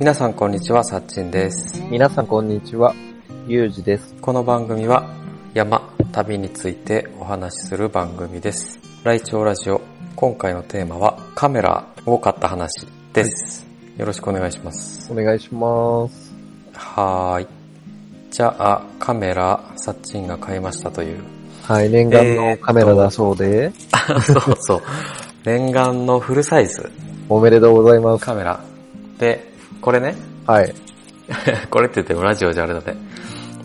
皆さんこんにちは、さっちんです。皆さんこんにちは、ゆうじです。この番組は山、旅についてお話しする番組です。ライチョウラジオ、今回のテーマはカメラを買った話です。よろしくお願いします。お願いします。はーい。じゃあ、カメラ、さっちんが買いましたという。はい、念願のカメラだそうで、そうそう。念願のフルサイズおめでとうございます。カメラ。で、これね、はい。これって言ってもラジオじゃあれだね。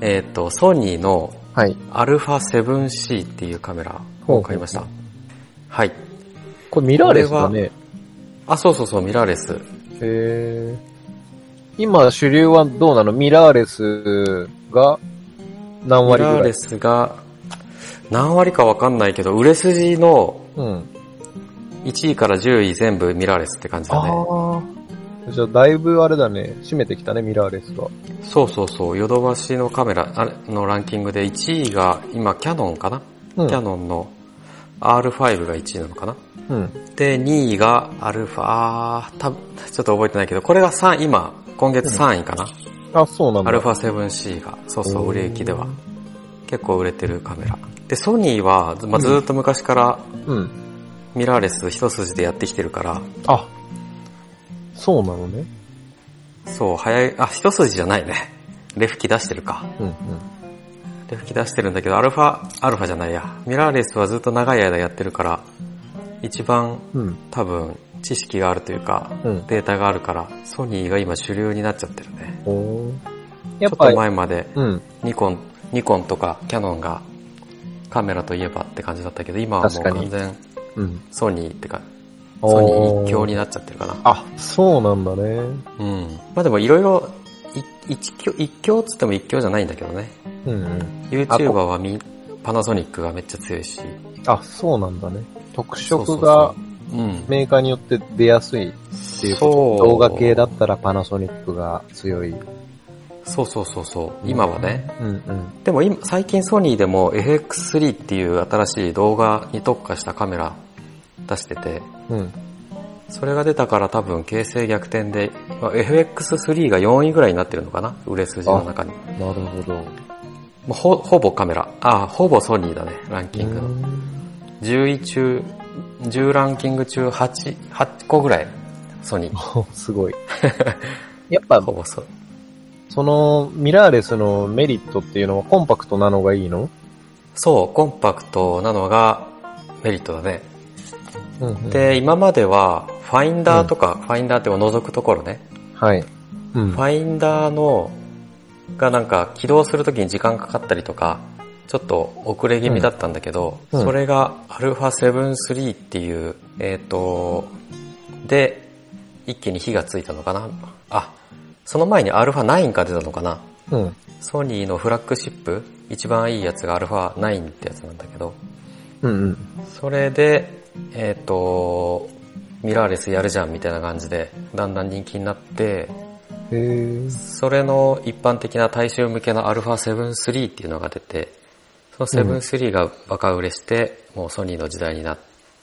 えっ、と、ソニーのはい。α7C っていうカメラを買いました。ほうはい。これミラーレスだね。あ、そうそうそう、ミラーレス。へー今主流はどうなの？ミラーレスが何ミラーレ割ぐらいスが何割かわかんないけど、売れ筋のうん。1位から10位全部ミラーレスって感じだね。ああ。じゃあだいぶあれだね、占めてきたね、ミラーレスが。そうそうそう、ヨドバシのカメラあれのランキングで1位が今キャノンかな、うん。キャノンの R5 が1位なのかな？うん。で、2位がアルファ、あー、たぶんちょっと覚えてないけど、これが3位、今、今月3位かな、あ、そうなんだ。アルファ 7C が、そうそう、うん売れ行きでは。結構売れてるカメラ。で、ソニーは、まあ、ずーっと昔からうん。ミラーレス一筋でやってきてるから、あ、そうなのね。そう、早い、あ、一筋じゃないね。レフ機出してるか。うんうん。レフ機出してるんだけど、アルファ、アルファじゃないや。ミラーレスはずっと長い間やってるから、一番うん。多分知識があるというか、うん。データがあるから、ソニーが今主流になっちゃってるね。おーやちょっと前までうん。ニコン、ニコンとかキャノンがカメラといえばって感じだったけど、今はもう完全うん。ソニーってか、ソニー一強になっちゃってるかな。あ、そうなんだね。うん。まあでもいろいろ、い一強、一強っつっても一強じゃないんだけどね。うんうん。YouTuber はみ、パナソニックがめっちゃ強いし。あ、そうなんだね。特色が。メーカーによって出やすいっていうそうこと。動画系だったらパナソニックが強い。そうそうそうそう。今はね。うんうん。でも今、最近ソニーでも FX3 っていう新しい動画に特化したカメラ出してて、うん。それが出たから多分形勢逆転で、まあ FX3 が4位ぐらいになってるのかな？売れ筋の中に。なるほど。もうほほぼカメラ。あ、ほぼソニーだね、ランキングの。10位中、10ランキング中8、8個ぐらい、ソニー。う んすごい。やっぱ、ほぼソそのミラーレスのメリットっていうのはコンパクトなのがいいの？そう、コンパクトなのがメリットだね。うんうん、で、今までは、ファインダーとか、ファインダーって覗くところね。はい。うんフ。ァインダーの、がなんか起動するときに時間かかったりとか、ちょっと遅れ気味だったんだけど、うんうんそれが α7-3 っていう、えっ、と、で、一気に火がついたのかなあ、その前に α9 が出たのかなうん。ソニーのフラッグシップ、一番いいやつが α9 ってやつなんだけど、うんうん。それで、 えっ、と、ミラーレスやるじゃんみたいな感じで、だんだん人気になって、へーそれの一般的な大衆向けの α7-3 っていうのが出て、その7-3がバカ売れして、もうソニーの時代になっ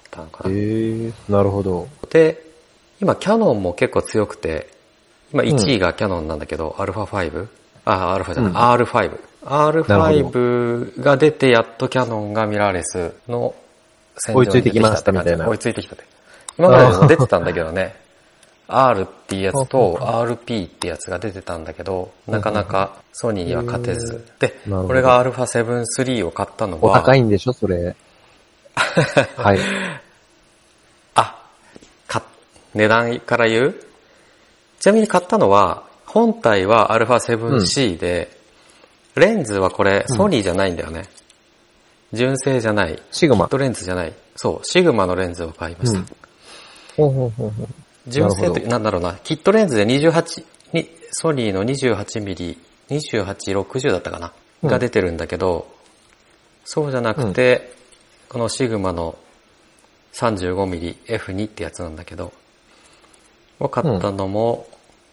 たのかな。へーなるほど。で、今キャノンも結構強くて、今1位がキャノンなんだけど、α5? あ、α じゃない、うん R5。R5 が出てやっとキャノンがミラーレスの戦場に出 追いついてきましたみたいな追いついてきたって。今までも出てたんだけどね。R っていうやつと RP ってやつが出てたんだけど、なかなかソニーには勝てず。で、これが α7-3 を買ったのおは、高いんでしょ、それ。はい。あ、か、値段から言う？ちなみに買ったのは、本体は α7C で、レンズはこれソニーじゃないんだよね。純正じゃない。シグマキッ。トレンズじゃない。そう、シグマのレンズを買いました。うんほうほうほうほう。純正って、なんだろうな、キットレンズで28、にソニーの 28mm、2860だったかな、うんが出てるんだけど、そうじゃなくて、このシグマの 35mmF2 ってやつなんだけど、を買ったのも、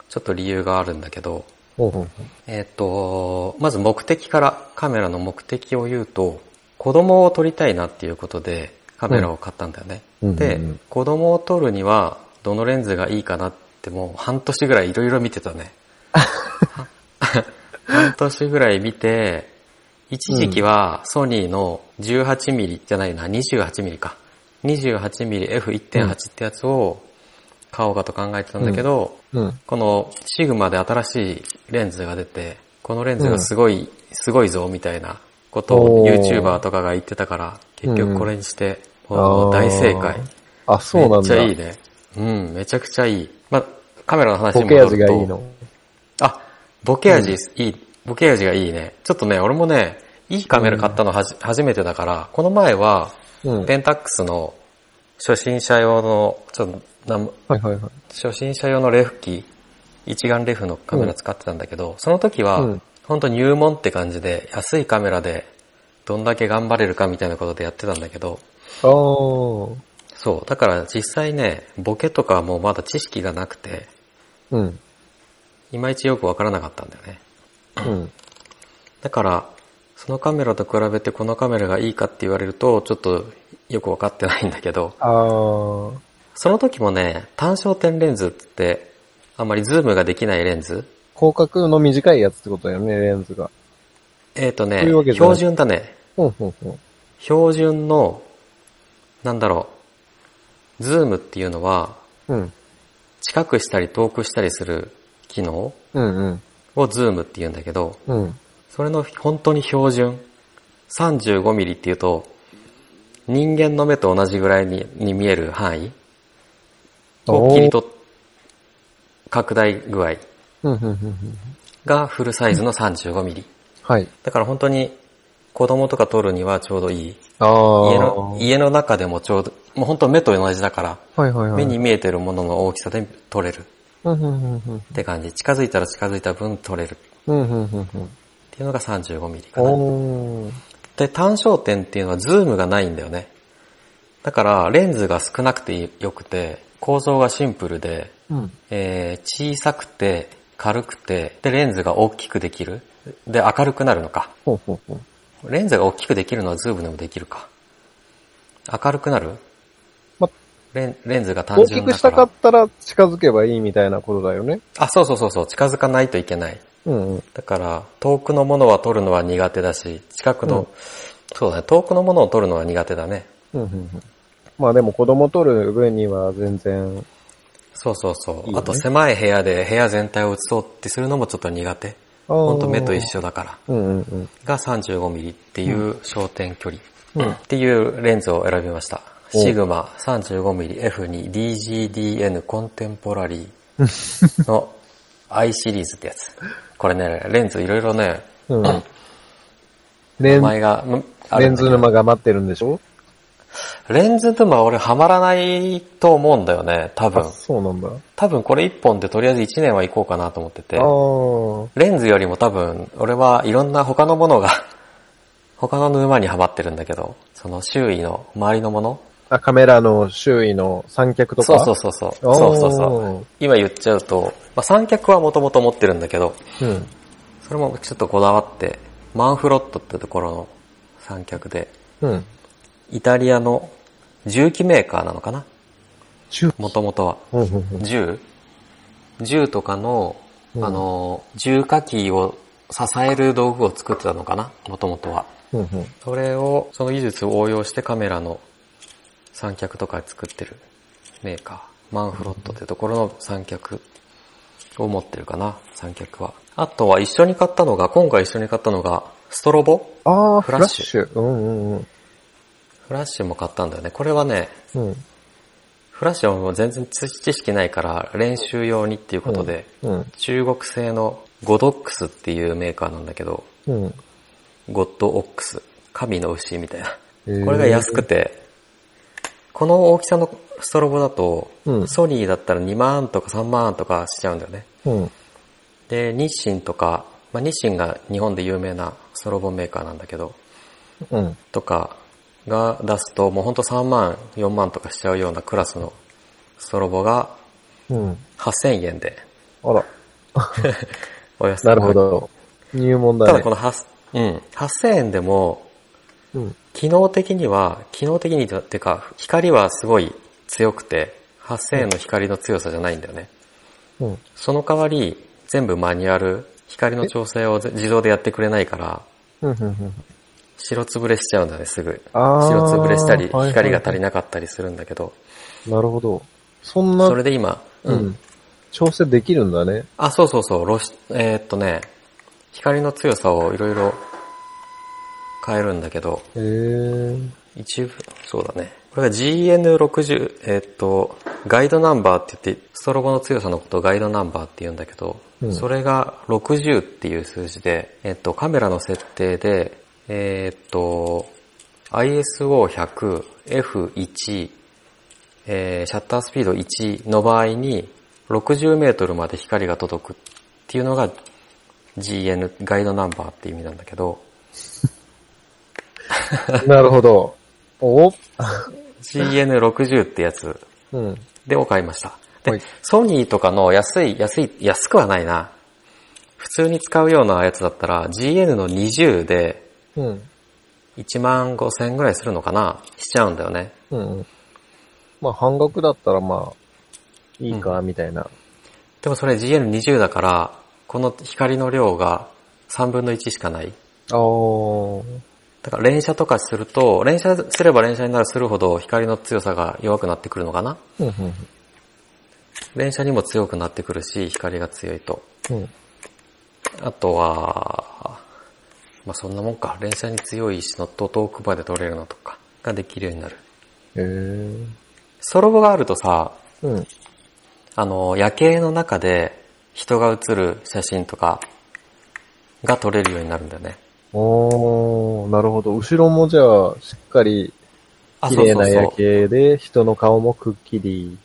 ちょっと理由があるんだけど、ほうほうほう。えっ、と、まず目的から、カメラの目的を言うと、子供を撮りたいなっていうことでカメラを買ったんだよね。うんで、うんうん子供を撮るにはどのレンズがいいかなってもう半年ぐらいいろいろ見てたね。半年ぐらい見て、一時期はソニーの 18mm じゃないな、28mm か。28mmF1.8 ってやつを買おうかと考えてたんだけど、うん。このシグマで新しいレンズが出て、このレンズがすごい、すごいぞみたいなことを YouTuber とかが言ってたから、結局これにして、うんもう大正解。あ、そうなんだ。めっちゃいいね。うん、めちゃくちゃいい。まあ、カメラの話にボケ戻ると。味がいいの？あ、ボケ味、いい、ボケ味がいいね。ちょっとね、俺もね、いいカメラ買ったのはじ、初めてだから、この前は、うん。ペンタックスの初心者用の、ちょっとなん、はいはいはい。初心者用のレフ機、一眼レフのカメラ使ってたんだけど、その時は、うん本当入門って感じで、安いカメラでどんだけ頑張れるかみたいなことでやってたんだけど。そう、だから実際ね、ボケとかはもうまだ知識がなくて、うん。いまいちよくわからなかったんだよね。うん。だから、そのカメラと比べてこのカメラがいいかって言われると、ちょっとよくわかってないんだけど、あー。その時もね、単焦点レンズって、あんまりズームができないレンズ広角の短いやつってことだよね、レンズが。えっ、とね標準だね。ほんほんほん。標準の、なんだろう、ズームっていうのは、うん。近くしたり遠くしたりする機能うんうん。をズームって言うんだけど、うん。それの本当に標準、35ミリっていうと、人間の目と同じぐらいにに見える範囲を切り取っ、拡大具合うんうんうんうん。がフルサイズの35ミリ。はい。だから本当に子供とか撮るにはちょうどいい。あー。家の、家の中でもちょうど、もう本当目と同じだから、はいはいはい。目に見えてるものの大きさで撮れるうんうんうんうん。って感じ。近づいたら近づいた分撮れるっうんうんうんうん。ていうのが35ミリかな。で、単焦点っていうのはズームがないんだよね。だから、レンズが少なくてよくて、構造がシンプルで、うん。えー小さくて、軽くて、で、レンズが大きくできる？で、明るくなるのか。ほうほうほう。レンズが大きくできるのはズームでもできるか。明るくなる？まレンレンズが単純だから。大きくしたかったら近づけばいいみたいなことだよね。あ、そうそうそうそう、近づかないといけない。うんうん。だから、遠くのものは撮るのは苦手だし、近くの、うんそうだね、遠くのものを撮るのは苦手だね。うんうんうん。まあでも子供取る分には全然、そうそうそう。いいよねあと狭い部屋で部屋全体を映そうってするのもちょっと苦手。ほんと目と一緒だから。うんうんうん。が 35mm っていう焦点距離。うんっていうレンズを選びました。おシグマ 35mm F2 DGDN コンテンポラリーの I シリーズってやつ。これね、レンズいろいろね、うん。レン名前が、レンズ沼が待ってるんでしょ？レンズ沼俺ハマらないと思うんだよね、多あ、分。そうなんだ。多分これ1本でとりあえず1年は行こうかなと思っててレンズよりも多分、俺はいろんな他のものが、他の沼にはまってるんだけど、その周囲の、周りのものあ、カメラの周囲の三脚とか？そうそうそうそう。そうそうそう。今言っちゃうと、まあ、三脚はもともと持ってるんだけど、うん。それもちょっとこだわって、マンフロットってところの三脚で、うん。イタリアの重機メーカーなのかな？中もともとは。銃？銃とかの、うんあの、重火器を支える道具を作ってたのかな？もともとは。うんうん。それを、その技術を応用してカメラの三脚とか作ってるメーカー。マンフロットってところの三脚を持ってるかな、三脚は。あとは一緒に買ったのが、今回一緒に買ったのが、ストロボ？あー、フフラッシラッシュ。うんうんうん。フラッシュも買ったんだよね。これはね、うん。フラッシュはもう全然知識ないから練習用にっていうことで、うん。中国製のゴドックスっていうメーカーなんだけど、うん。ゴッドオックス。神の牛みたいな。これが安くて、この大きさのストロボだと、うんソニーだったら2万とか3万とかしちゃうんだよね。うん。で、日清とか、まあ、日清が日本で有名なストロボメーカーなんだけど、うん。とかが出すともうほんと3万、4万とかしちゃうようなクラスのストロボがうん。8000円であら。お安くなるほど。入門だねただこ。の8、うん、8000円でもうん。機能的には、機能的にっていうか、光はすごい強くて、8000円の光の強さじゃないんだよね。うん。その代わり、全部マニュアル、光の調整をぜ自動でやってくれないから、うん。白つぶれしちゃうんだね、すぐ。白つぶれしたり、光が足りなかったりするんだけど、なるほど。そんな、それで今、ううんん。。調整できるんだね。あ、そうそうそう、露出、えーっとね、光の強さをいろいろ変えるんだけど、へー。一部、そうだね。これが GN60、えーっと、ガイドナンバーって言って、ストロボの強さのことをガイドナンバーって言うんだけど、うんそれが60っていう数字で、えーっと、カメラの設定で、えーっと、ISO100、F1、えーシャッタースピード1の場合に60メートルまで光が届くっていうのが GN、ガイドナンバーっていう意味なんだけど、なるほど。お？GN60 ってやつうん。でを買いました。で、はいソニーとかの安い、安い、安くはないな。普通に使うようなやつだったら GN の20でうん。1万5千円ぐらいするのかな？しちゃうんだよね。うんうん。まあ、半額だったらまあ、いいか、みたいな。でもそれ GN20 だから、この光の量が3分の1しかない。あー。だから連射とかすると、連射すれば連射になるするほど光の強さが弱くなってくるのかな？うん、うん。連射にも強くなってくるし、光が強いと。うん。あとは、まあそんなもんか。連射に強いし、のと遠くまで取れるのとかができるようになる。へー。ストロボがあるとさ、うん。あの、夜景の中で人が写る写真とかが撮れるようになるんだよね。おー、なるほど。後ろもじゃあ、しっかり、あ、綺麗な夜。景で、人の顔もくっきり。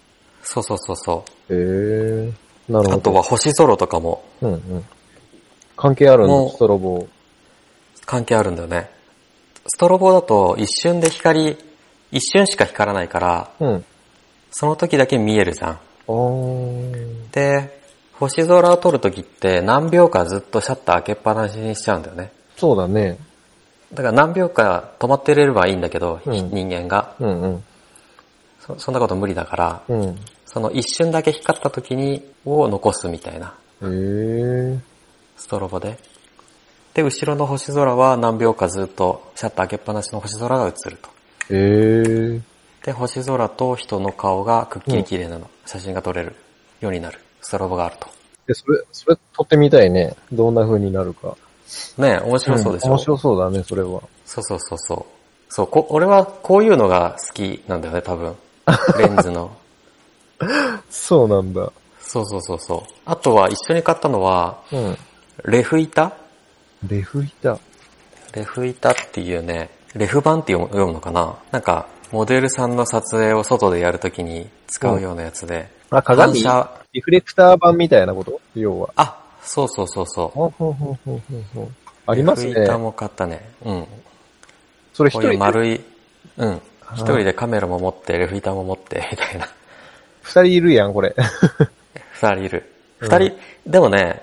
そうそうそうそう。へー。なるほど。あとは星空とかもうんうん。関係あるんもうだ、ストロボ。関係あるんだよね。ストロボだと一瞬で光、一瞬しか光らないから、うん。その時だけ見えるじゃん。で、星空を撮る時って何秒かずっとシャッター開けっぱなしにしちゃうんだよね。そうだね。だから何秒か止まってれればいいんだけど、うん人間がうんうん。そ。そんなこと無理だから、うん。その一瞬だけ光った時に、を残すみたいな、へー。ストロボで。で、後ろの星空は何秒かずっとシャッター開けっぱなしの星空が映ると。へー。で、星空と人の顔がくっきり綺麗なの、写真が撮れるようになる。ストロボがあると。で、それ、それ撮ってみたいね。どんな風になるか。ねえ面白そうでしょ、ん面白そうだね、それは。そうそうそうそう。そうこ、俺はこういうのが好きなんだよね、多分。レンズの。そうなんだ。そうそうそうそう。あとは一緒に買ったのは、うん。レフ板？レフ板。レフ板っていうね、レフ版って読むのかな？なんか、モデルさんの撮影を外でやるときに使うようなやつで。あ、鏡？反射？リフレクター版みたいなこと？要は。あ、そうそうそうそう。ほんほんほんほんほありますねレフ。板も買ったね。うん。それ一人で、丸い、うん。はい一人でカメラも持って、レフ板も持って、みたいな。二人いるやん、これ。二人いる。うん二人、でもね、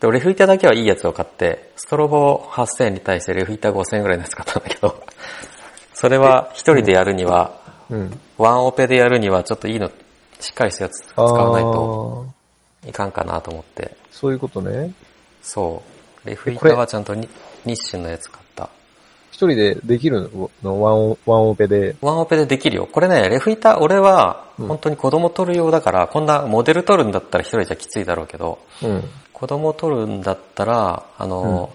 でもレフ板だけはいいやつを買って、ストロボ8000円に対してレフ板5000円ぐらいのやつ買ったんだけど、それは一人でやるには、うん。ワンオペでやるにはちょっといいの、しっかりしたやつ使わないといかんかなと思って、そういうことね。そう。レフ板はちゃんとに日清のやつ買った。一人でできるの？ワンオワンオペで。ワンオペでできるよ。これね、レフ板、俺はうん本当に子供撮る用だから、こんなモデル撮るんだったら一人じゃきついだろうけど、うん。子供撮るんだったら、あの、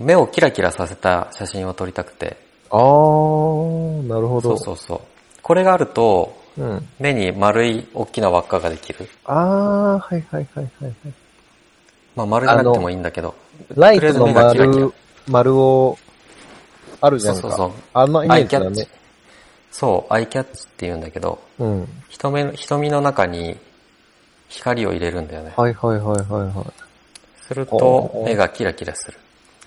目をキラキラさせた写真を撮りたくて。あー、なるほど。そうそうそう。これがあると、うん。目に丸い大きな輪っかができる。あー、はいはいはいはいはい。まあ丸じゃなくてもいいんだけど。ライトのとりあえず目がキラキラ丸、丸を、あるじゃんか。そうそうそうあのイメージだね。そう、アイキャッチって言うんだけど、うん。瞳の中に光を入れるんだよね。はいはいはいはいはすると目がキラキラする。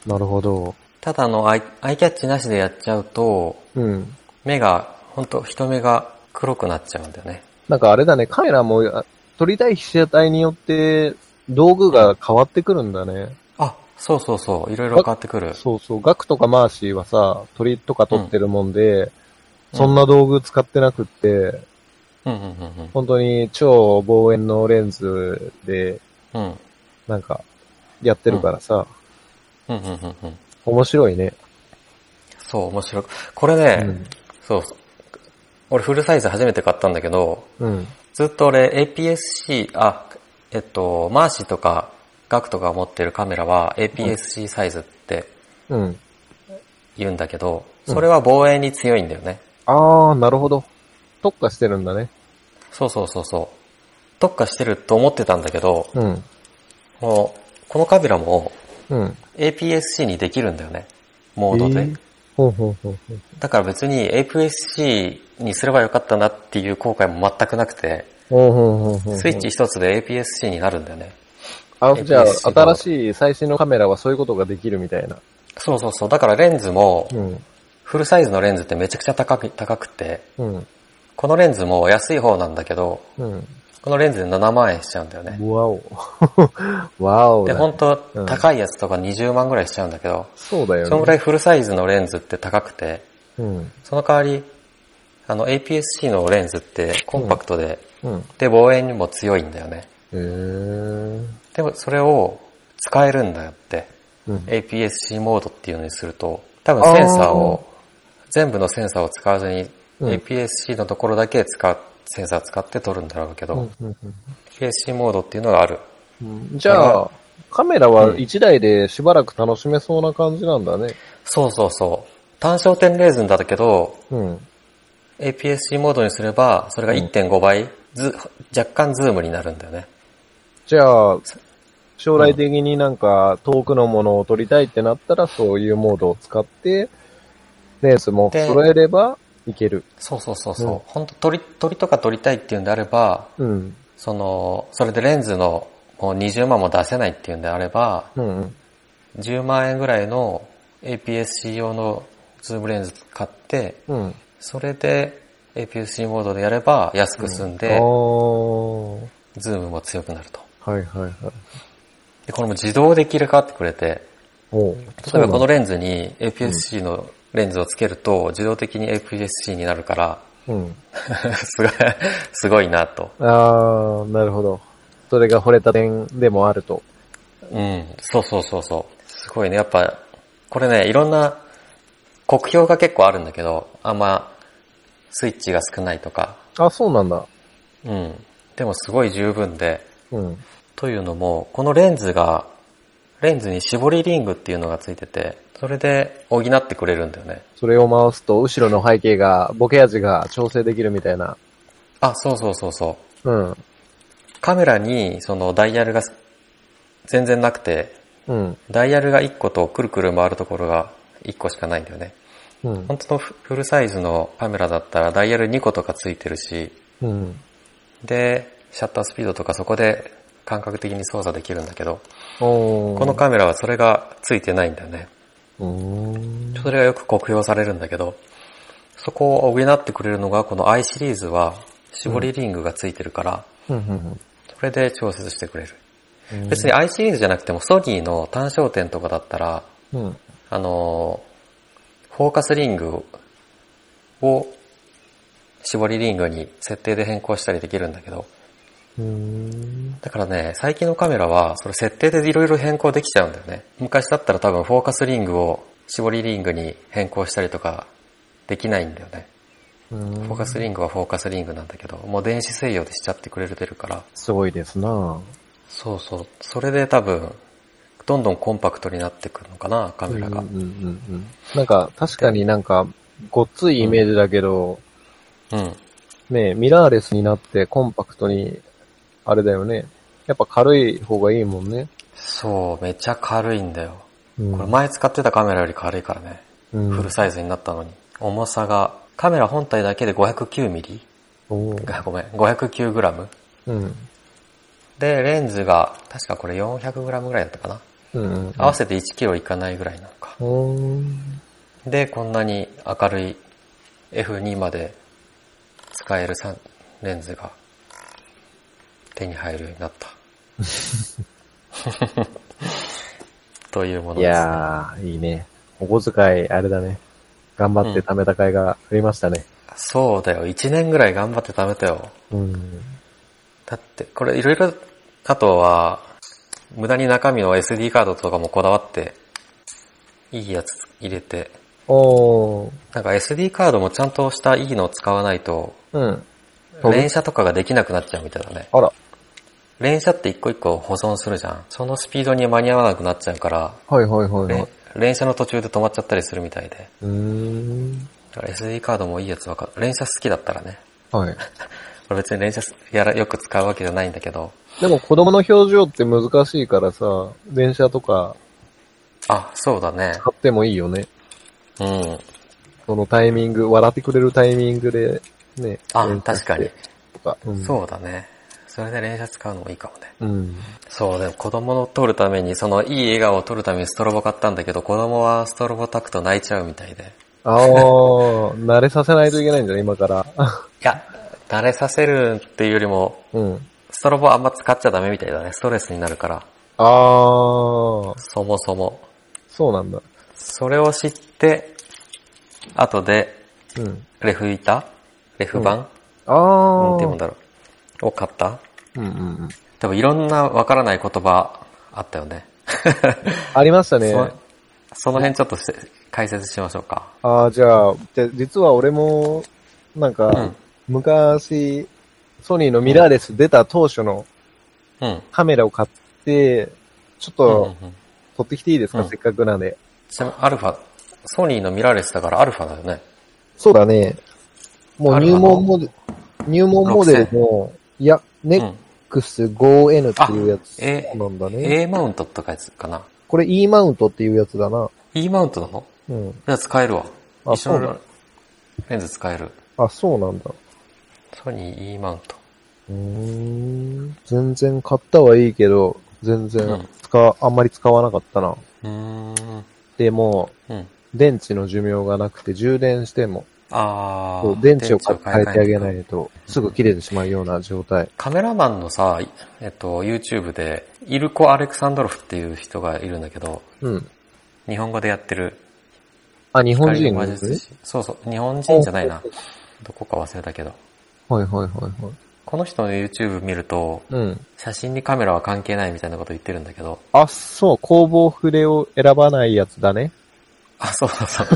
い。なるほど。ただあのアイアイキャッチなしでやっちゃうと、うん。目が、ほんと人目が黒くなっちゃうんだよね。なんかあれだね、カメラもあ撮りたい被写体によって道具が変わってくるんだね。あ、そうそうそう、いろいろ変わってくる。そうそう、ガクとかマーシーはさ、鳥とか撮ってるもんで、うんそんな道具使ってなくって、うんうんうん本当に超望遠のレンズで。なんか、やってるからさ、うんうんうんうん。面白いね。そう、面白い。これね、うん。そうそう。俺フルサイズ初めて買ったんだけど、うん。ずっと俺 APS-C、あ、えっと、マーシーとかガクとか持ってるカメラは APS-C サイズってうん。言うんだけど、うんそれは防衛に強いんだよね。あー、なるほど。特化してるんだね。そうそうそうそう。特化してると思ってたんだけど、うん。もうこのカメラもうん。APS-C にできるんだよね。モードで。えーほうほうほうほう。だから別に APS-C にすればよかったなっていう後悔も全くなくて、ほうほうほうほう。スイッチ一つで APS-C になるんだよね。あ、じゃあ、新しい最新のカメラはそういうことができるみたいな。そうそうそう。だからレンズも、うん。フルサイズのレンズってめちゃくちゃ高く、高くて、うん。このレンズも安い方なんだけど、うん。このレンズで7万円しちゃうんだよね。わお。わおで、だ。本当うん高いやつとか20万ぐらいしちゃうんだけど、そうだよね。そのぐらいフルサイズのレンズって高くて、うん。その代わり、あの APS-C のレンズってコンパクトで、うん。で、望遠にも強いんだよね。へー。でもそれを使えるんだよって。うん。APS-C モードっていうのにすると、多分センサーを、全部のセンサーを使わずに、うん APS-C のところだけ使う、センサー使って撮るんだろうけど、うんうん APS-C モードっていうのがある。うんじゃあ、カメラは1台でしばらく楽しめそうな感じなんだね。そうそうそう。単焦点レンズだけど、うん。APS-C モードにすれば、それが1.5倍、ず若干ズームになるんだよね。じゃあ、将来的になんか遠くのものを撮りたいってなったら、そういうモードを使って、レンズも揃えればいける。そうそうそうそう。うん本当鳥、鳥とか撮りたいっていうんであれば、うん。その、それでレンズのもう20万も出せないっていうんであれば、うんうん。10万円ぐらいの APS-C 用のズームレンズ買って、うん。それで APS-C モードでやれば安く済んで、あー。ズームも強くなると。はいはいはい。で、これも自動で切り替わってくれて、例えばこのレンズに APS-C のレンズをつけると自動的に APS-C になるから、うん。すごい、すごいなと。あー、なるほど。それが惚れた点でもあると。うん、そうそうそうそう。すごいね、やっぱ、これね、いろんな酷評が結構あるんだけど、あんまスイッチが少ないとか、あ、そうなんだ。うん。でもすごい十分で、うん。というのも、このレンズが、レンズに絞りリングっていうのがついてて、それで補ってくれるんだよね。それを回すと、後ろの背景が、ボケ味が調整できるみたいな。あ、そうそうそうそう。うん。カメラにそのダイヤルが全然なくて、うん。ダイヤルが1個とくるくる回るところが1個しかないんだよね。うん。本当のフルサイズのカメラだったらダイヤル2個とかついてるし、うん。で、シャッタースピードとかそこで感覚的に操作できるんだけど、このカメラはそれがついてないんだよね。それがよく酷評されるんだけど、そこを補ってくれるのがこの i シリーズは絞りリングがついてるから、それで調節してくれる。うん。別に i シリーズじゃなくてもソニーの単焦点とかだったら、うん。あのー、フォーカスリングを絞りリングに設定で変更したりできるんだけど。だからね、最近のカメラはそれ設定でいろいろ変更できちゃうんだよね。昔だったら多分フォーカスリングを絞りリングに変更したりとかできないんだよね。フフォーカスリングはフォーカスリングなんだけど、もう電子制御でしちゃってくれてるから、すごいですなそうそう。それで多分、どんどんコンパクトになってくるのかな、カメラが。うんうんうんうん。なんか、確かになんか、ごっついイメージだけど、うん。ね、ミラーレスになってコンパクトに、あれだよね。やっぱ軽い方がいいもんね。そう、めっちゃ軽いんだよ。うんこれ前使ってたカメラより軽いからね。うんフルサイズになったのに。重さが、カメラ本体だけで509ミリ？ごめん、509グラム？うん。で、レンズが、確かこれ400グラムぐらいだったかな？うんうん。合わせて1キロいかないぐらいなのか。で、こんなに明るい F2 まで使えるレンズが手に入るようになった。というものいです、ね。やー、いいね。お小遣い、あれだね。頑張って貯めた甲斐がありましたね。そうだよ。1年ぐらい頑張って貯めたよ。うん。だって、これいろいろ、あとは、無駄に中身の SD カードとかもこだわって、いいやつ入れて、おー。なんか SD カードもちゃんとしたいいのを使わないと、うん。連写とかができなくなっちゃうみたいだね。あら。連写って一個一個保存するじゃん。そのスピードに間に合わなくなっちゃうから、はいはいはいはい連。連写の途中で止まっちゃったりするみたいで。うーん。だから SD カードもいいやつわかる。連写好きだったらね。はい。これ別に連写やらよく使うわけじゃないんだけど。でも子供の表情って難しいからさ、電車とかあ、そうだね。買ってもいいよね。うん。そのタイミング、笑ってくれるタイミングで、ね。あ連、写確かに。とか。うん。そうだね。それで連写使うのもいいかもね。うん。そう、でも子供の撮るために、そのいい笑顔を撮るためにストロボ買ったんだけど、子供はストロボ炊くと泣いちゃうみたいで。ああ、慣れさせないといけないんじゃない今から。いや、慣れさせるっていうよりも、うん。ストロボあんま使っちゃダメみたいだね。ストレスになるから。ああ、そもそも。そうなんだ。それを知って、後で、うん。レフ板？レフ板、ああ。なんて言うんだろう。を買った？うんうんうん。でもいろんなわからない言葉あったよね。ありましたねそ。の辺ちょっとして解説しましょうか。ああ、じゃあ、じゃ実は俺も、なんか、うん、昔、ソニーのミラーレス出た当初のカメラを買って、ちょっと、撮ってきていいですか、うん、せっかくなんで。ちなみに、アルファ、ソニーのミラーレスだからアルファだよね。そうだね。もう入門モデル、入門モデルの、いや、ね、うん、X5N っていうやつなんだね。A マウントとかやつかな。これ E マウントっていうやつだな。E マウントなのうん。じゃあ使えるわ。あ、そうなレンズ使える。あ、そうなんだ。ソニー E マウント。うん。全然買ったはいいけど、全然使、うん、あんまり使わなかったな。うん。でも、うん、電池の寿命がなくて充電してもあー。そう電池を変えてあげい。ないと、すぐ切れてしまうような状態。カメラマンのさ、えっと、YouTube で、イルコ・アレクサンドロフっていう人がいるんだけど、うん。日本語でやってるあ、日本光人。そうそう、日本人じゃないな。どこか忘れたけど。はいはいはいはい。この人の YouTube 見ると、うん。写真にカメラは関係ないみたいなこと言ってるんだけど、あ、そう、工房筆を選ばないやつだね。あ、そうそうそう。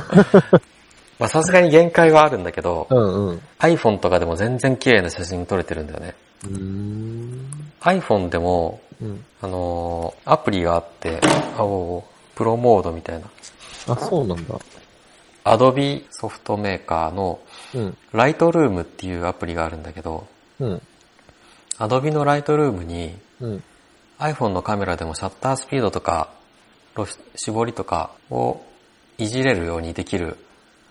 まあさすがに限界はあるんだけどう、んうん。iPhone とかでも全然綺麗な写真撮れてるんだよね。iPhone でも、うん。あのーアプリがあって、あおープロモードみたいな。あ、そうなんだ。Adobe ソフトメーカーのうん。Lightroom っていうアプリがあるんだけど、うん。Adobe の Lightroom にうん。iPhone のカメラでもシャッタースピードとか、絞りとかをいじれるようにできる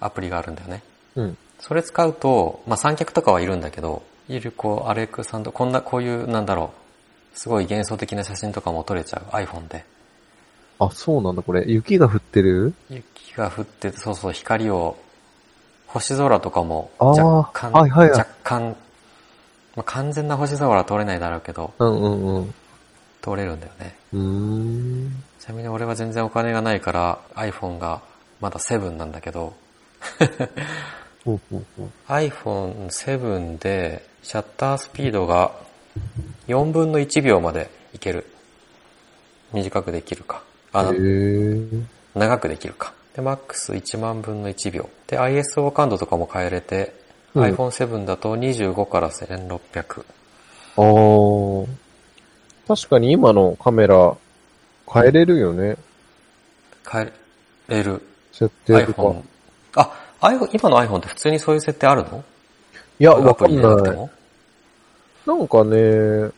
アプリがあるんだよね。うん。それ使うと、まあ、三脚とかはいるんだけど、いるこう、アレクサンド、こんな、こういう、なんだろう、すごい幻想的な写真とかも撮れちゃう、iPhone で。あ、そうなんだ、これ。雪が降ってる？雪が降ってて、そうそう、光を、星空とかも若干、はいはいはい若干、まあ、完全な星空は撮れないだろうけど、うんうんうん。撮れるんだよね。うーん。ちなみに俺は全然お金がないから iPhone がまだ7なんだけど。iPhone7 でシャッタースピードが4分の1秒までいける。短くできるか。あ。長くできるか。で、MAX1 万分の1秒。で、ISO 感度とかも変えれて、うん iPhone7 だと25から1600。あー。確かに今のカメラ、変えれるよね。変えれる。設定とか。あ、今の iPhone って普通にそういう設定あるの？いや、アわかんない。も？なんかね、うん。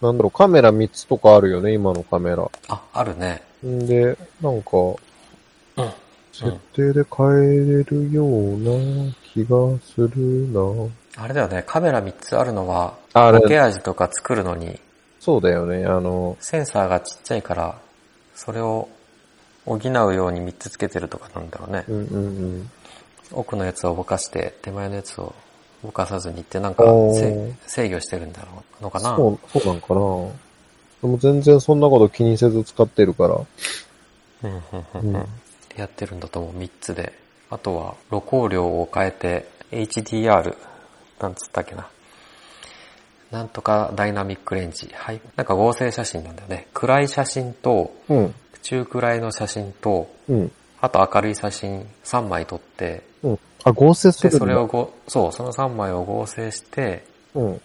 なんだろう、カメラ3つとかあるよね、今のカメラ。あ、あるね。んで、なんか、うん。設定で変えれるような気がするなあれだよね、カメラ3つあるのは、あれボケ味とか作るのに、そうだよね、あの、センサーがちっちゃいから、それを補うように3つつけてるとかなんだろうねう。んうんうん。奥のやつをぼかして、手前のやつをぼかさずにってなんか制御してるんだろうのかな。そう、そうなんかなでも全然そんなこと気にせず使ってるから。うんうんうんやってるんだと思う、3つで。あとは、露光量を変えて、HDR、なんつったっけな。なんとかダイナミックレンジ。はい。なんか合成写真なんだよね。暗い写真と、うん。中暗いの写真と、うん。あと明るい写真3枚撮って、うん。あ、合成すで、るんだそれをご、そう、その3枚を合成して、うん。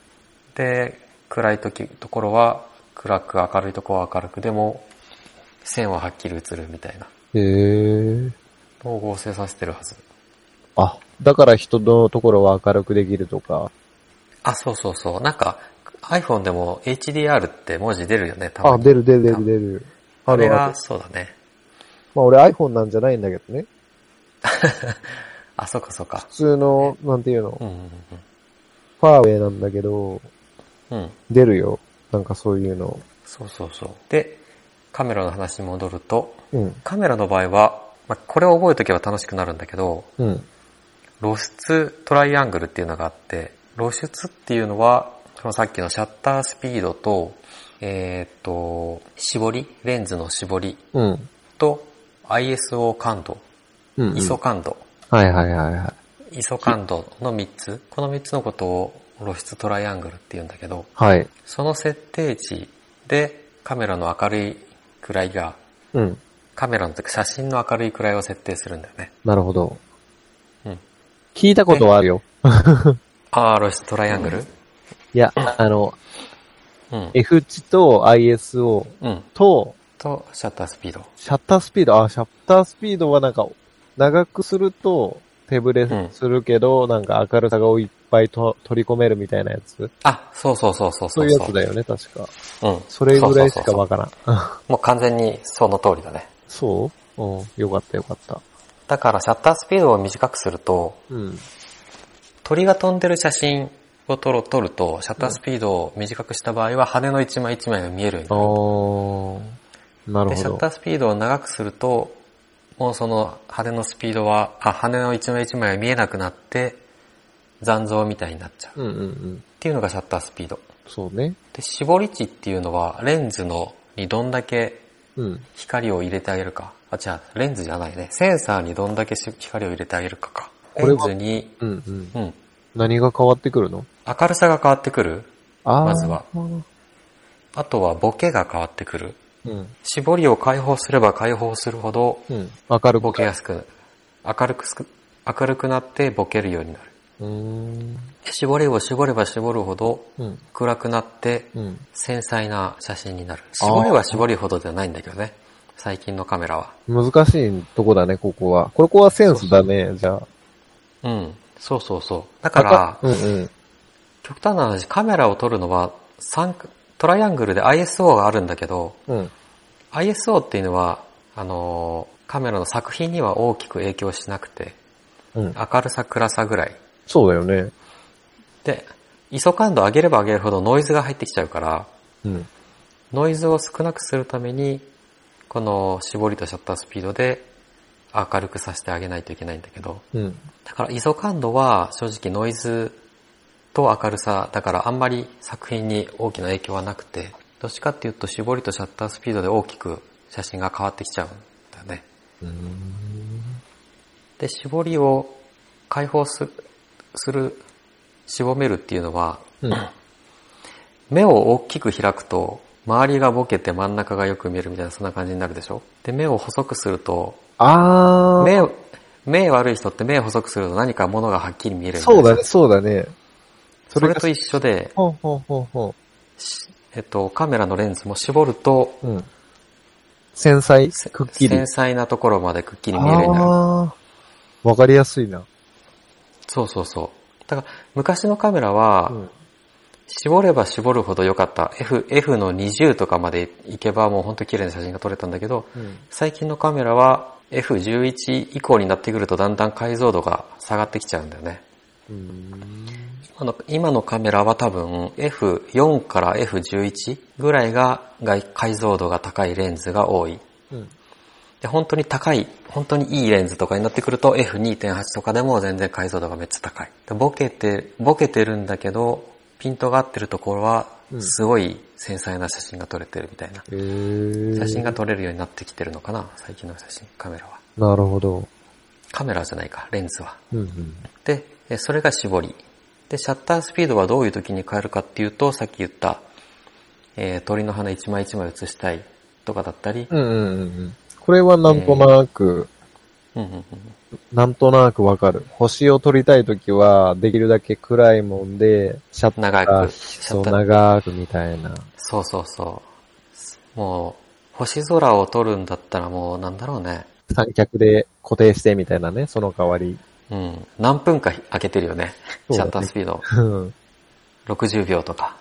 で、暗い時、ところは暗く、明るいところは明るく、でも、線ははっきり映るみたいなへえ。のを合成させてるはず。あ、だから人のところは明るくできるとか。あ、そうそうそう。なんか、iPhone でも HDR って文字出るよね、たまあ、に。出る出る出る出る。あれが、あるある。そうだね。まあ俺 iPhone なんじゃないんだけどね。あ、そうかそうか普。通の、なんていうの、うんうんファーウェイなんだけど、うん。うん。出るよ。なんかそういうの。そうそうそう。で、カメラの話に戻ると、うん。カメラの場合は、まあ、これを覚えとけば楽しくなるんだけど、うん。露出トライアングルっていうのがあって、露出っていうのは、そのさっきのシャッタースピードと、えーっと、絞り、レンズの絞り？うん。と ISO 感度、うん、うん。ISO 感度、はいはいはいはい。ISO 感度の3つ、この3つのことを露出トライアングルって言うんだけど、はい。その設定値でカメラの明るい位が、うん。カメラの時写真の明るい位を設定するんだよね。なるほど。うん。聞いたことはあるよ。あー、露出トライアングル？いや、あの、うん。F 値と ISO うん。と、と、シャッタースピード。シャッタースピード、あ、シャッタースピードはなんか、長くすると手ブレうんするけど、なんか明るさがいっぱいと取り込めるみたいなやつ。あ、そうそうそうそうそういうやつだよね、確か。うん。それぐらいしそうそうそうかわからん。もう完全にその通りだね。そう？うん、よかったよかった。だからシャッタースピードを短くすると、うん。鳥が飛んでる写真を撮ると、シャッタースピードを短くした場合は羽の一枚一枚が見えるようになる。なるで、ほどシャッタ。ースピードを長くすると、もうその羽のスピードは、あ、羽の一枚一枚が見えなくなって、残像みたいになっちゃう。うんうんうん。っていうのがシャッタースピード。そうね。で、絞り値っていうのは、レンズのにどんだけうん。光を入れてあげるか。あ、違う、レンズじゃないね。センサーにどんだけし光を入れてあげるかか。レンズに、うんうん。うん、何が変わってくるの？明るさが変わってくる？まずは。あとはボケが変わってくる。うん。絞りを解放すれば解放するほど、うん。明るく。ボケやすく、明るくすく、明るくなってボケるようになる。うーん。で絞りを絞れば絞るほど、うん。暗くなって、うん。繊細な写真になる。絞れば絞るほどではないんだけどね。最近のカメラは。難しいとこだね、ここは。ここはセンスだね、じゃあ。うん。そうそうそう。だから、うんうん。極端な話、カメラを撮るのは、三トライアングルで ISO があるんだけど、うん。ISO っていうのは、あのーカメラの作品には大きく影響しなくて、うん。明るさ暗さぐらい。そうだよね。で、ISO 感度上げれば上げるほどノイズが入ってきちゃうから、うん。ノイズを少なくするために、この絞りとシャッタースピードで明るくさせてあげないといけないんだけど、うん。だから ISO 感度は正直ノイズと明るさ、だからあんまり作品に大きな影響はなくて、どっちかっていうと絞りとシャッタースピードで大きく写真が変わってきちゃうんだよね。で、絞りを解放すする、絞めるっていうのは、うん。目を大きく開くと、周りがボケて真ん中がよく見えるみたいなそんな感じになるでしょ？で、目を細くすると、あー。目、目悪い人って目細くすると何か物がはっきり見えるんそうだね、そうだね。がそれと一緒で、ほうほうほうほえっと、カメラのレンズも絞ると、う。うん。繊細せくっきり。繊細なところまでくっきり見えるようになる。わかりやすいな。そうそうそう。だから、昔のカメラは、うん。絞れば絞るほど良かった。F、F の20とかまでいけばもうほんと綺麗な写真が撮れたんだけど、うん。最近のカメラは F11 以降になってくるとだんだん解像度が下がってきちゃうんだよね。うん。今の今のカメラは多分 F4 から F11 ぐらいがが解像度が高いレンズが多い。うん。で、本当に高い、本当にいいレンズとかになってくると F2.8 とかでも全然解像度がめっちゃ高い。でボケて、ボケてるんだけど、ピントが合ってるところはう、んすごい繊細な写真が撮れてるみたいな。写真が撮れるようになってきてるのかな最近の写真、カメラは。なるほど。カメラじゃないか、レンズは。うんうん。で、でそれが絞り。で、シャッタースピードはどういう時に変えるかっていうと、さっき言った、えー鳥の羽一枚一枚写したいとかだったり、うんうんうんうん。これはなんとなく、うんうんうんなんとなくわかる。星を撮りたいときは、できるだけ暗いもんで、シャッター、長くそう、シャッター長くみたいな。そうそうそう。もう、星空を撮るんだったらもうなんだろうね。三脚で固定してみたいなね、その代わり。うん。何分か開けてるよね。ねシャッタースピード。うん。60秒とか、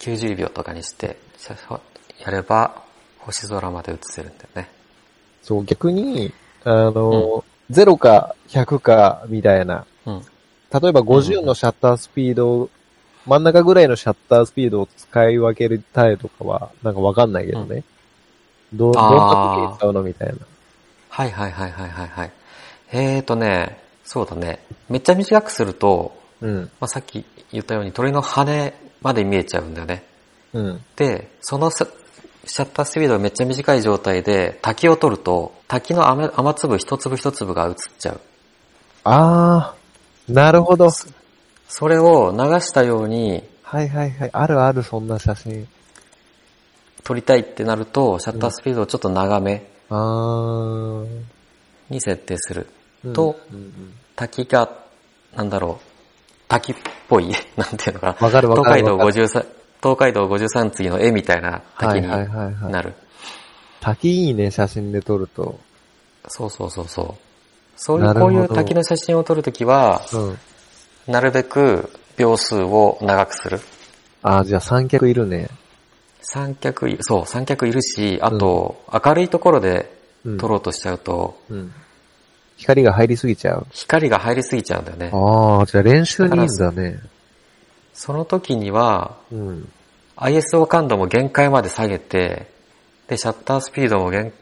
90秒とかにして、シャやれば、星空まで映せるんだよね。そう、逆に、あの、0か100かみたいな。うん。例えば50のシャッタースピードを、真ん中ぐらいのシャッタースピードを使い分けたいとかは、なんかわかんないけどね。どう、どんあーな時に使うのみたいな。はいはいはいはいはいはい。えーとね、そうだね。めっちゃ短くすると、うん。まあ、さっき言ったように鳥の羽まで見えちゃうんだよね。うん。で、そのさシャッタースピードがめっちゃ短い状態で滝を撮ると、滝の雨雨粒一粒一粒が映っちゃう。あー、なるほど。それを流したようにはいはいはい。あるある、そんな写真。撮りたいってなると、シャッタースピードをちょっと長め。に設定する。うんと滝が、なんだろう、滝っぽい、なんていうのかな。わかるわかるわかる53、東海道53次の絵みたいな滝にはいはいはいはいなる。滝いいね、写真で撮ると。そうそうそうそう。そういう、こういう滝の写真を撮るときは、うん。なるべく秒数を長くする。あー、じゃあ三脚いるね。三脚い、そう、三脚いるし、あと、明るいところでうん。撮ろうとしちゃうと、うん。光が入りすぎちゃう。光が入りすぎちゃうんだよね。ああ、じゃあ練習にいいんだね。その時には、うん。ISO 感度も限界まで下げて、で、シャッタースピードも限、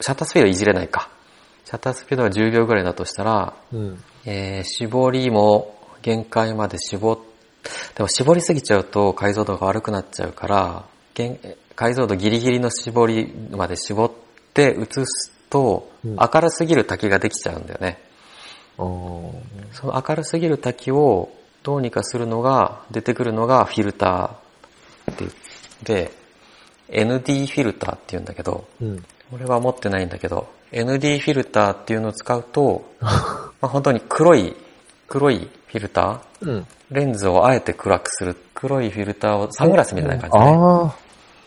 シャッタースピードいじれないか。シャッタースピードが10秒ぐらいだとしたら、うん。えー、絞りも限界まで絞っ、でも絞りすぎちゃうと解像度が悪くなっちゃうから、限解像度ギリギリの絞りまで絞って映すと、うん明るすぎる滝ができちゃうんだよね。その明るすぎる滝をどうにかするのが、出てくるのがフィルターって言って、ND フィルターって言うんだけど、うん。俺は持ってないんだけど、ND フィルターっていうのを使うと、まあ、本当に黒い、黒いフィルターうん。レンズをあえて暗くする黒いフィルターを、サングラスみたいな感じで、ね、ああ、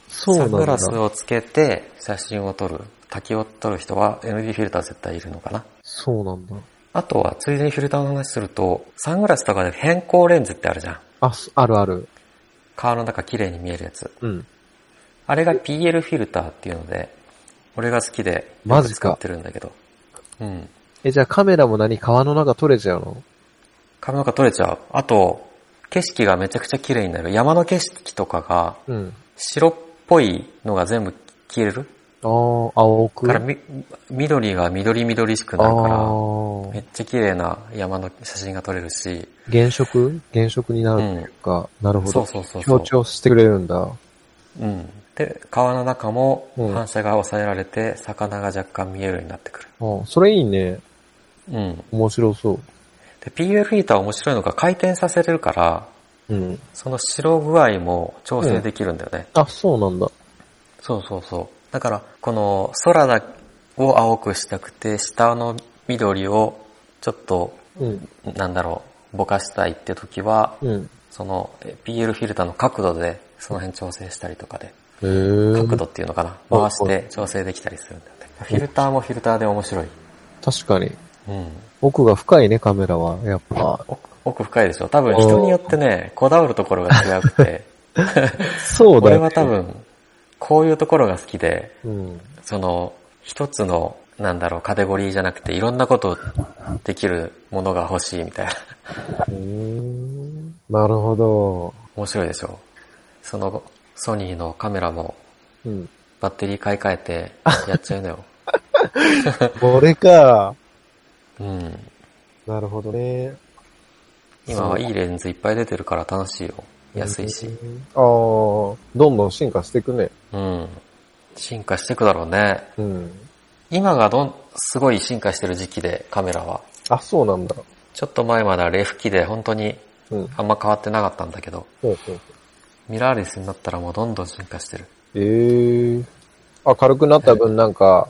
そうなんだ。サングラスをつけて写真を撮る、滝を撮る人は ND フィルター絶対いるのかな。そうなんだ。あとは、ついでにフィルターの話すると、サングラスとかで変光レンズってあるじゃん。あ、すあるある。川の中綺麗に見えるやつ。うん。あれが PL フィルターっていうので、俺が好きで、マジか使ってるんだけど。うん。え、じゃあカメラも何川の中撮れちゃうの？髪の毛取れちゃう。あと、景色がめちゃくちゃ綺麗になる。山の景色とかが、うん。白っぽいのが全部消える。ああ、青く？からみ、緑が緑緑しくなるから、あめっちゃ綺麗な山の写真が撮れるし、あ、原色？原色になるっていうか、なるほど。そうそうそうそう強調してくれるんだ。うん。で、川の中もうん反射が抑えられて、魚が若干見えるようになってくる。あそれいいね。うん。面白そで、PL フィルター面白いのが回転させれるから、う。うん。その白具合も調整できるんだよね。あ、そうなんだ。そうそうそう。だから、この空だを青くしたくて、下の緑をちょっと、うん。なんだろう、ぼかしたいって時は、うん。そのえ PL フィルターの角度でその辺調整したりとかで。角度っていうのかな、うん回して調整できたりするんだよね。フィルターもフィルターで面白い。確かに。うん。奥が深いね、カメラは。やっぱ。奥奥深いでしょ？多分人によってね、こだわるところが違くて、俺 そうだよ、ね。は多分、こういうところが好きで、うん。その、一つの、なんだろう、カテゴリーじゃなくて、いろんなことできるものが欲しいみたいな。うーん。なるほど。面白いでしょその、ソニーのカメラも、うん。バッテリー買い替えて、やっちゃうのよ。これか。うん。なるほどね。今はいいレンズいっぱい出てるから楽しいよ。安いし。ああ、どんどん進化していくね。うん。進化していくだろうね。うん。今がどん、すごい進化してる時期で、カメラは。あ、そうなんだ。ちょっと前まではレフ機で本当にうん。あんま変わってなかったんだけど、ほうほう。ミラーレスになったらもうどんどん進化してる。ええー。あ、軽くなった分なんか、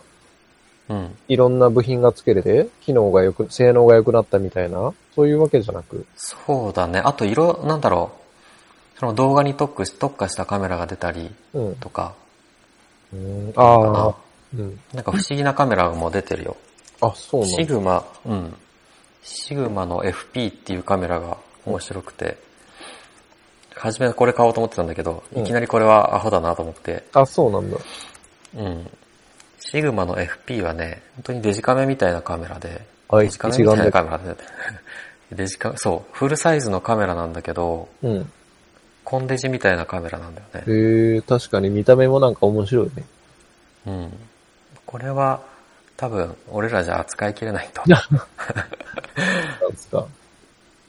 うん。いろんな部品が付けれて、機能が良く、性能が良くなったみたいな、そういうわけじゃなく？そうだね。あと色、なんだろう。その動画に特化したカメラが出たりうん。とか、うんかああな。うん。なんか不思議なカメラも出てるよ。あ、そうなんだ。シグマ、うん。シグマの FP っていうカメラが面白くて、初めこれ買おうと思ってたんだけど、うんいきなりこれはアホだなと思って、あ、そうなんだ。うん。シグマの FP はね、本当にデジカメみたいなカメラで、あデジカメみたいな一カメラで、デジカメ、そう、フルサイズのカメラなんだけど、うん。コンデジみたいなカメラなんだよね。へえ、確かに見た目もなんか面白いね。うん。これは多分俺らじゃ扱いきれないと。なんですか。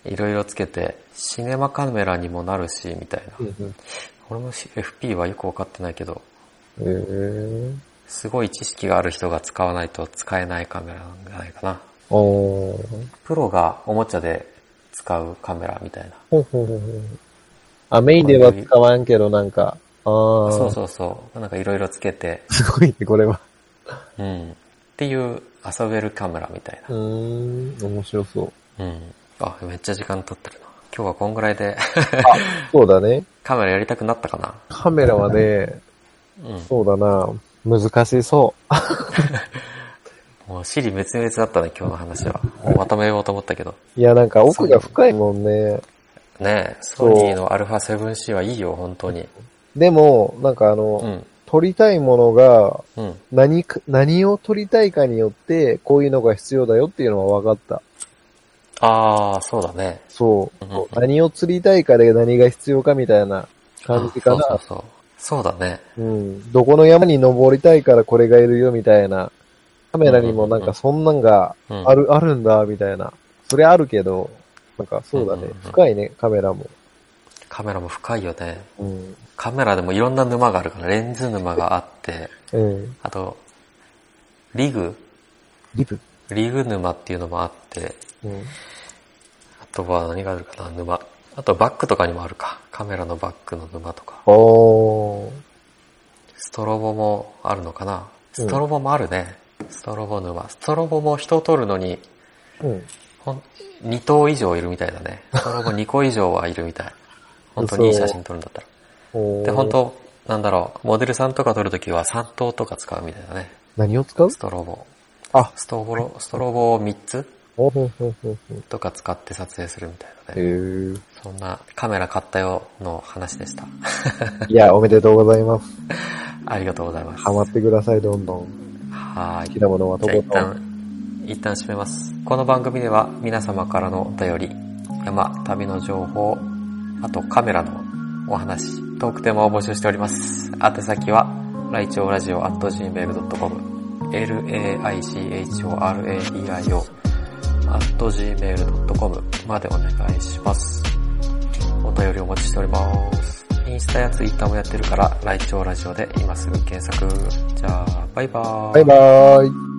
いろいろつけて、シネマカメラにもなるし、みたいな。うんうん。俺も FP はよくわかってないけど、へえ。すごい知識がある人が使わないと使えないカメラなんじゃないかな。おー。プロがおもちゃで使うカメラみたいな。ほうほうほうほう。あ、メインでは使わんけどなんか、ああ。そうそうそう。なんかいろいろつけて、すごいね、これは。うん。っていう遊べるカメラみたいうーん、面白そう。な。うん。あ、めっちゃ時間取ってるな。今日はこんぐらいで そうだね。カメラやりたくなったかな？カメラはね、うん。そうだな、難しそう。もう、尻滅裂だったね、今日の話は。もうまとめようと思ったけど。いや、なんか奥が深いもんね。ねソニーの α7C はいいよ、本当に。でも、なんかあの、うん。撮りたいものが、うん。何か、何を撮りたいかによって、こういうのが必要だよっていうのは分かった。ああ、そうだね。そう。うんうん何を釣りたいかで何が必要かみたいな感じかな。あそうそうそう。そうだね。うん。どこの山に登りたいからこれがいるよみたいな。カメラにもなんかそんなんがうん。ある、あるんだみたいな。それあるけど、なんかそうだねうんうんうん。深いね、カメラも。カメラも深いよね。うん。カメラでもいろんな沼があるから、レンズ沼があって、うん。あと、リグ？リブ。リグ沼っていうのもあって、うん。あとは何があるかな、沼。あとバックとかにもあるか。カメラのバックの沼とか。ストロボもあるのかな。うんストロボもあるね。ストロボ沼。ストロボも人を撮るのに、うん。ほん、2頭以上いるみたいだね。ストロボ2個以上はいるみたい。本当にいい写真撮るんだったら。で、本当なんだろう、モデルさんとか撮るときは3頭とか使うみたいだね。何を使う？ストロボ。あ、ストロボ、ストロボを3つ。とか使って撮影するみたいだへね。ー。そんなカメラ買ったよの話でした。いや、おめでとうございます。ありがとうございます。ハマってください、どんどん。はーい。好きなものはとことん。一旦、一旦締めます。この番組では皆様からのお便り、山、旅の情報、あとカメラのお話、トークテーマを募集しております。宛先は、ライチョウラジオ at gmail.com、laichoradio at gmail.com までお願いします。お便りお待ちしております。インスタやツイッターもやってるから、ライチョウラジオで今すぐ検索。じゃあ、バイバーイ。バイバーイ。